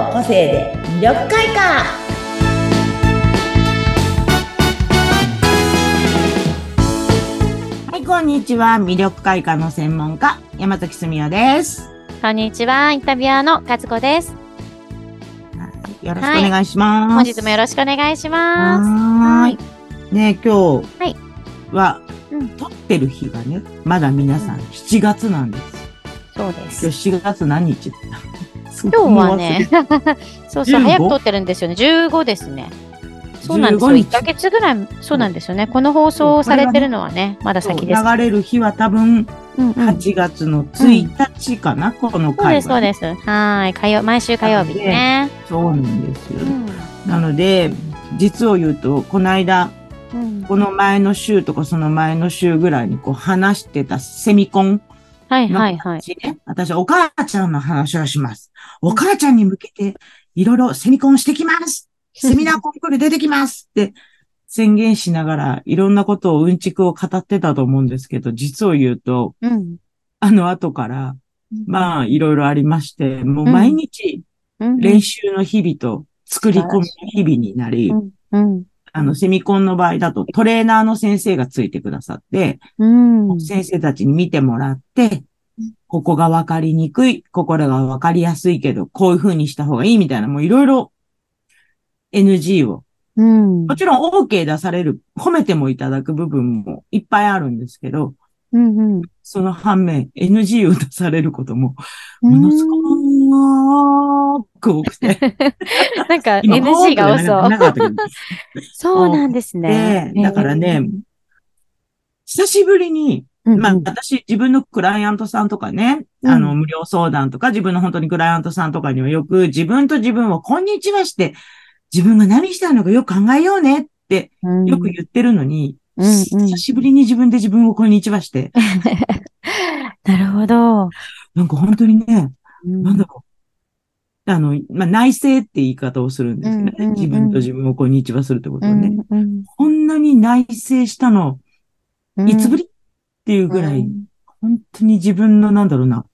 の個性で魅力開花。はいこんにちは。魅力開花の専門家山崎澄代です。こんにちは。インタビュアーの和子です。よろしくお願いします、本日もよろしくお願いします。はい。ね今日は、うん、撮ってる日がねまだ皆さん7月なんです。そうです。今日7月何日今日はね、そうそう、早く撮ってるんですよね。15ですね。そうなんですよ。1ヶ月ぐらい、そうなんですよね。この放送されてるのはね、まだ先です。流れる日は多分、8月の1日かな、この回は。そうです、そうです。はい。火曜、毎週火曜日ね。そうなんですよ。なので、実を言うと、この間、この前の週とかその前の週ぐらいにこう話してたセミコンはいはいはい。私、お母ちゃんの話をします。お母ちゃんに向けて、いろいろセミコンしてきます。セミナーコンクール出てきますって宣言しながら、いろんなことをうんちくを語ってたと思うんですけど、実を言うと、うん、あの後から、まあ、いろいろありまして、もう毎日、練習の日々と作り込みの日々になり、あの、セミコンの場合だとトレーナーの先生がついてくださって、うん、先生たちに見てもらって、ここがわかりにくい、ここらがわかりやすいけど、こういう風にした方がいいみたいな、もういろいろ NG を。うん、もちろん OK 出される、褒めてもいただく部分もいっぱいあるんですけど、うんうん、その反面 NG を出されることも、ものすごく多くて。なんか NG が多そう。そうなんですね。だからね、久しぶりに、まあ、私、自分のクライアントさんとかね、あの、無料相談とか、自分の本当にクライアントさんとかにはよく、自分と自分をこんにちはして、自分が何したのかよく考えようねって、よく言ってるのに、うんうん、久しぶりに自分で自分をこんにちはして。なるほど。なんか本当にね、うん、なんだろう。あの、まあ、内省って言い方をするんですけどね。うんうんうん、自分と自分をこんにちはするってことはね。うんうん、こんなに内省したの、いつぶりっていうぐらい、本当に自分のなんだろうな。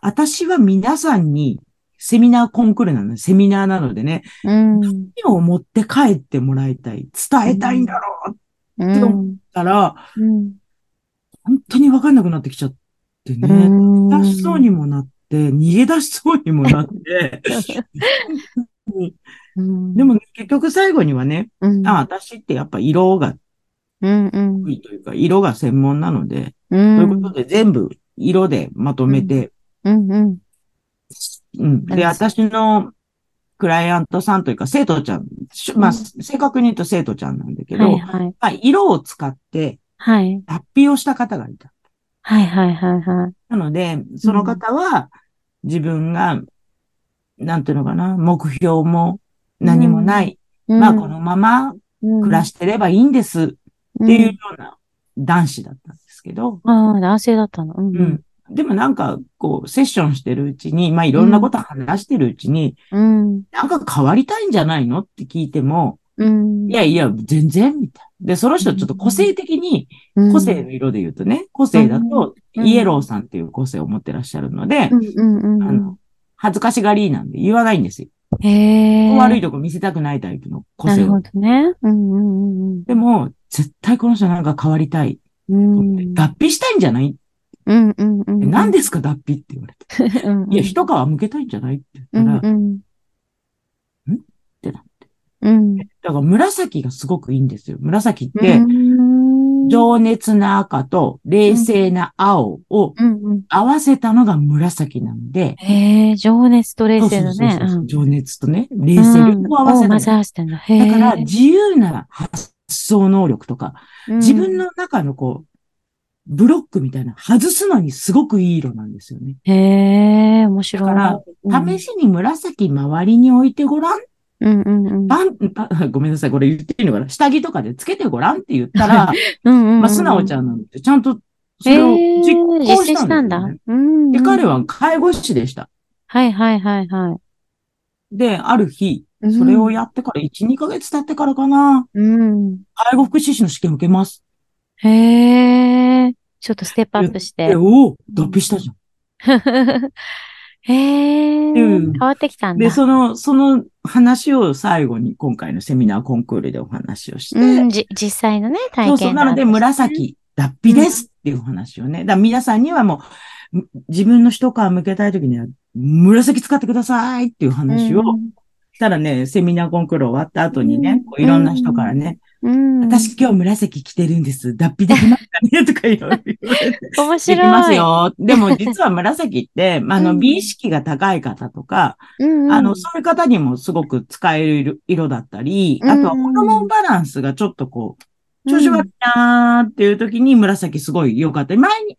私は皆さんにセミナーコンクールなの、セミナーなのでね、うん、何を持って帰ってもらいたい、伝えたいんだろうって思ったら、うん、本当にわかんなくなってきちゃってね、出しそうにもなって、逃げ出しそうにもなって、でも、ね、結局最後にはね、あ、私ってやっぱ色がうんうん。というか、色が専門なので、うん、ということで全部色でまとめて、うんうん。うん。で、私のクライアントさんというか、生徒ちゃん、まあ、正確に言うと生徒ちゃんなんだけど、はいはい、まあ、色を使って、はい。脱皮をした方がいた。はいはいはいはい。なので、その方は、自分が、なんていうのかな、目標も何もない。うん、まあ、このまま暮らしてればいいんですっていうような男子だったんですけど。ああ、男性だったの。うん、うん。でもなんか、こう、セッションしてるうちに、まあいろんなこと話してるうちに、うん、なんか変わりたいんじゃないのって聞いても、うん、いやいや、全然、みたいな。で、その人ちょっと個性的に、個性の色で言うとね、個性だと、イエローさんっていう個性を持ってらっしゃるので、あの、恥ずかしがりなんで言わないんですよ。へ悪いとこ見せたくないタイプの個性。なるほどね。うんうんうん、でも、絶対この人なんか変わりたい。うん、脱皮したいんじゃない？うんうんうん、何ですか脱皮って言われて。うんうん、いや、一皮向けたいんじゃないって言ったら、うんうん、ん？ってなって。うん、だから紫がすごくいいんですよ。紫って、情熱な赤と冷静な青を合わせたのが紫なので。へえ、情熱と冷静だね。情熱とね、冷静力を合わせた、うん、だから自由な発想能力とか、自分の中のこう、ブロックみたいな、外すのにすごくいい色なんですよね。へえ、面白い。だから、試しに紫周りに置いてごらん。うんうんうん、パン、ごめんなさい、これ言っていいのかな？下着とかでつけてごらんって言ったら、うんうんうん、まあ、素直ちゃんなんて、ちゃんとそれを実行したんだ、ね、うん、で、彼は介護士でした。はいはいはいはい。で、ある日、それをやってから1、2ヶ月経ってからかな。うん。介護福祉士の試験受けます。へえ。ちょっとステップアップして。おお、脱皮したじゃん。へえ、うん。変わってきたんだ。で、その、その話を最後に今回のセミナーコンクールでお話をして、うん、じ、実際のね、体験そうそう。なので、紫、脱皮ですっていう話をね。だから皆さんにはもう、む自分の一皮向けたいときには、紫使ってくださいっていう話を、したらね、セミナーコンクール終わった後にね、こういろんな人からね、うん、私今日紫着てるんです。脱皮できますかね？とか言われて。面で白い。きますよ。でも実は紫って、あの、うん美意識が高い方とか、うんうん、あの、そういう方にもすごく使える色色だったり、うんあとはホルモンバランスがちょっとこう、調子悪いなーっていう時に紫すごい良かった。前に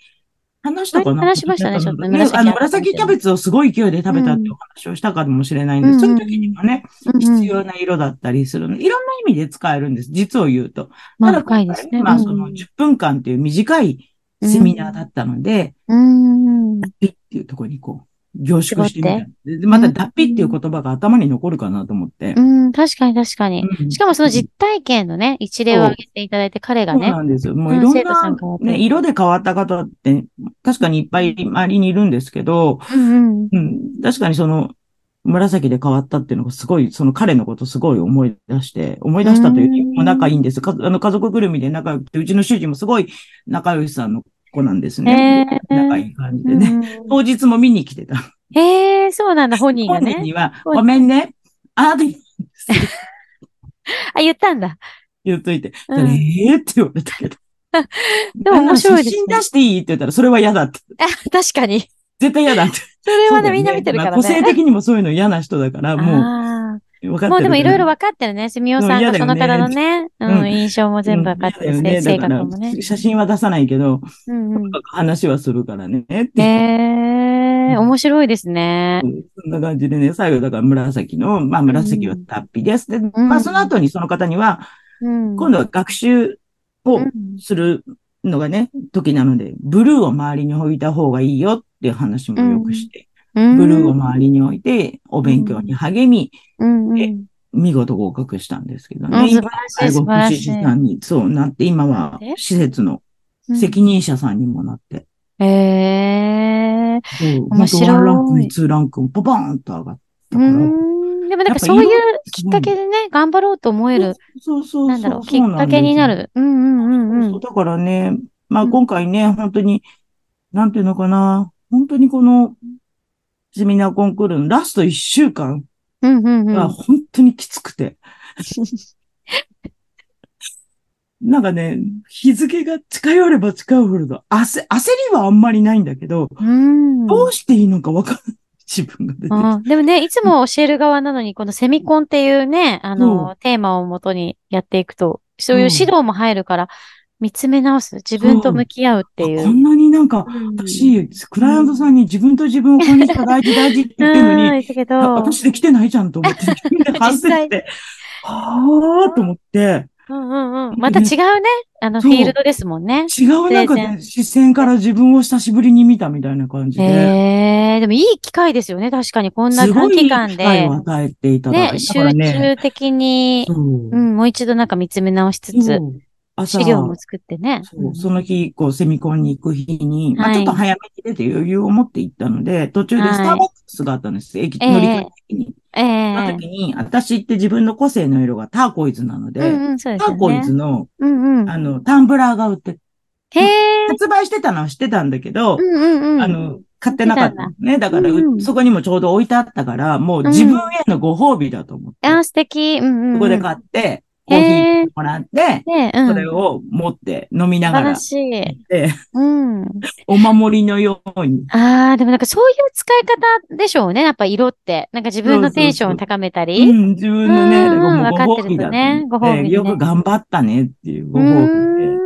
話したかな？話しましたねちょっとね紫あの、紫キャベツをすごい勢いで食べたってお話をしたかもしれないんです。うんそういう時にもね、必要な色だったりするの。いろんな意味で使えるんです。実を言うと。まだ深いですね。まあ、その10分間っていう短いセミナーだったので、うん。っていうところにこう、凝縮してみた。ででまた脱皮っていう言葉が頭に残るかなと思ってう。ん、確かに確かに。うんしかもその実体験のね、一例を挙げていただいて、彼がそうね、なんですよ。もううんいろんなね、色で変わった方って、確かにいっぱい周りにいるんですけど、うんうん。うん、確かにその、紫で変わったっていうのがすごい、その彼のことすごい思い出して、思い出したという仲いいんです。かあの家族ぐるみで仲良くて、うちの主人もすごい仲良しさんの子なんですね。仲いい感じでね。うん当日も見に来てた。へえ、そうなんだ、本人が本人ね。には、ごめんね。あーで あ、言ったんだ。言っといて。うんええって言われたけど。でも面白いですね写真出していいって言ったら、それは嫌だって。あ、確かに。絶対嫌だって。それはね、みんな見てるからまあ個性ね。的にもそういうの嫌な人だから、もあう、分かってるあ。もうでもいろいろわ分かってるね。すみおさんがその方のね、ううんん、印象も全部分かってる。せ性格もね。写真は出さないけど、うんうん。話はするからね。え、面白いですね。そんな感じでね、最後だから紫の、まあ紫は脱皮です。で、まあその後にその方には、うん。今度は学習をうんするのがね、時なので、ブルーを周りに置いた方がいいよっていう話もよくして、うんブルーを周りに置いて、お勉強に励み、うんうんで見事合格したんですけどうんね。素晴らしい、素晴さんに、そうなって、今はで施設のうん責任者さんにもなって、へえ。そう、面白い本当ワンランク、ツーランク、ポポーンと上がったうから。ん。でもなんかそういう色きっかけでね、頑張ろうと思える、そうそうそう。なんだろう、きっかけにな。る。うんうんうんうん。だからね、まあうん今回ね、本当に、なんていうのかな、本当にこの、セミナーコンクールのラスト1週間うんうんうん。が本当にきつくて、なんかね、日付が近寄れば近寄るほど、焦、焦りはあんまりないんだけど、うん。どうしていいのかわからない自分が出てきでもね、いつも教える側なのに、このセミコンっていうね、あうの、テーマをもとにやっていくと、そういう指導も入るから、見つめ直す、自分と向き合うっていう。あこんなになんか、うん。私、クライアントさんに自分と自分を感じたら大事大事って言ってるのうん、に、私できてないじゃんと思って、自分で反省して、はぁーと思って、うんうんうん。また違うね、あの、フィールドですもんね。違うなんかね、視線から自分を久しぶりに見たみたいな感じで、へえ、でもいい機会ですよね、確かに。こんな短すごいいい機期間で。会を。与えていただね、いた集からね。中的に、そう。うん、もう一度なんか見つめ直しつつ、朝資料も作ってね。そうその日、こう、セミコンに行く日に、まあはいちょっと早めに出て余裕を持って行ったので、途中でスターバックスがあったんです。駅、ええ乗り換え時に。ええその時に、私って自分の個性の色がターコイズなので、うんうん、ですよターコイね。ズの、うんうん。あの、タンブラーが売って、へえ、発売してたのは知ってたんだけど、うんうんうん。あの、買ってなかったのね。だから、うんうんそこにもちょうど置いてあったから、もう自分へのご褒美だと思って、あ、素敵。うんうんうん。そこで買って、コーヒーもらって、ね、うん。それを持って飲みな素晴がららしい。で、うん。お守りのように。ああ、でもなんかそういう使い方でしょうね。やっぱ色って。なんか自分のテンションを高めたうり。ん、自分のね、うんだからもうわかってるとご褒美だとねご褒美ねよく頑張ったねっていうごう褒美で、ーん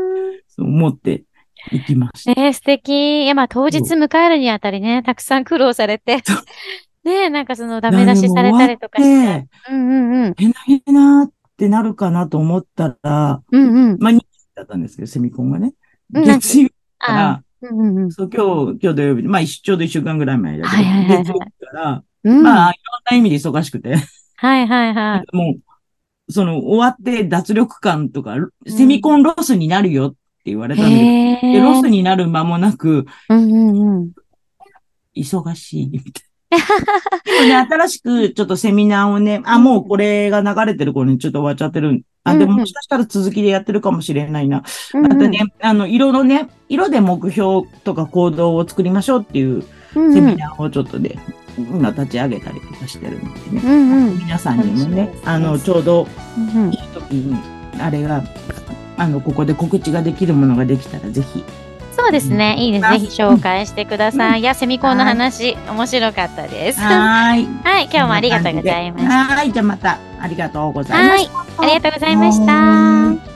そう思って行きました。ねえ、素敵。いや、まあ当日迎えるにあたりね、たくさん苦労されて。ねえ、なんかそのダメ出しされたりとかして。で、うんうんうん。へなへなってなるかなと思ったら、うんうん。まあ、日だったんですけど、セミコンがね。うん月曜かあら、うんうんうん。そう、今日、今日土曜日、まあ、一ちょうど一週間ぐらい前だけど、はいはいはいはい月曜日から、うん。まあ、いろんな意味で忙しくて、はいはいはい。もう、その、終わって脱力感とか、セミコンロスになるよって言われたんだけど、へえ。でロスになる間もなく、うんうんうん。忙しい、みたいね、新しくちょっとセミナーをね、あ、もうこれが流れてる頃にちょっと終わっちゃってる。あ、でももしかしたら続きでやってるかもしれないな。またね、あの、色のね、色で目標とか行動を作りましょうっていうセミナーをちょっとね、今立ち上げたりとかしてるのでね、うんうん。皆さんにもね、あの、ちょうどうん。いい時に、あれが、あの、ここで告知ができるものができたらぜひ。そうですね。いいです。うんぜひ紹介してください。いや、セミコンの話、面白かったです。ははーい。い、今日もありがとうございました。はーい。じゃあまた、ありがとうございまはいした。、ありがとうございました。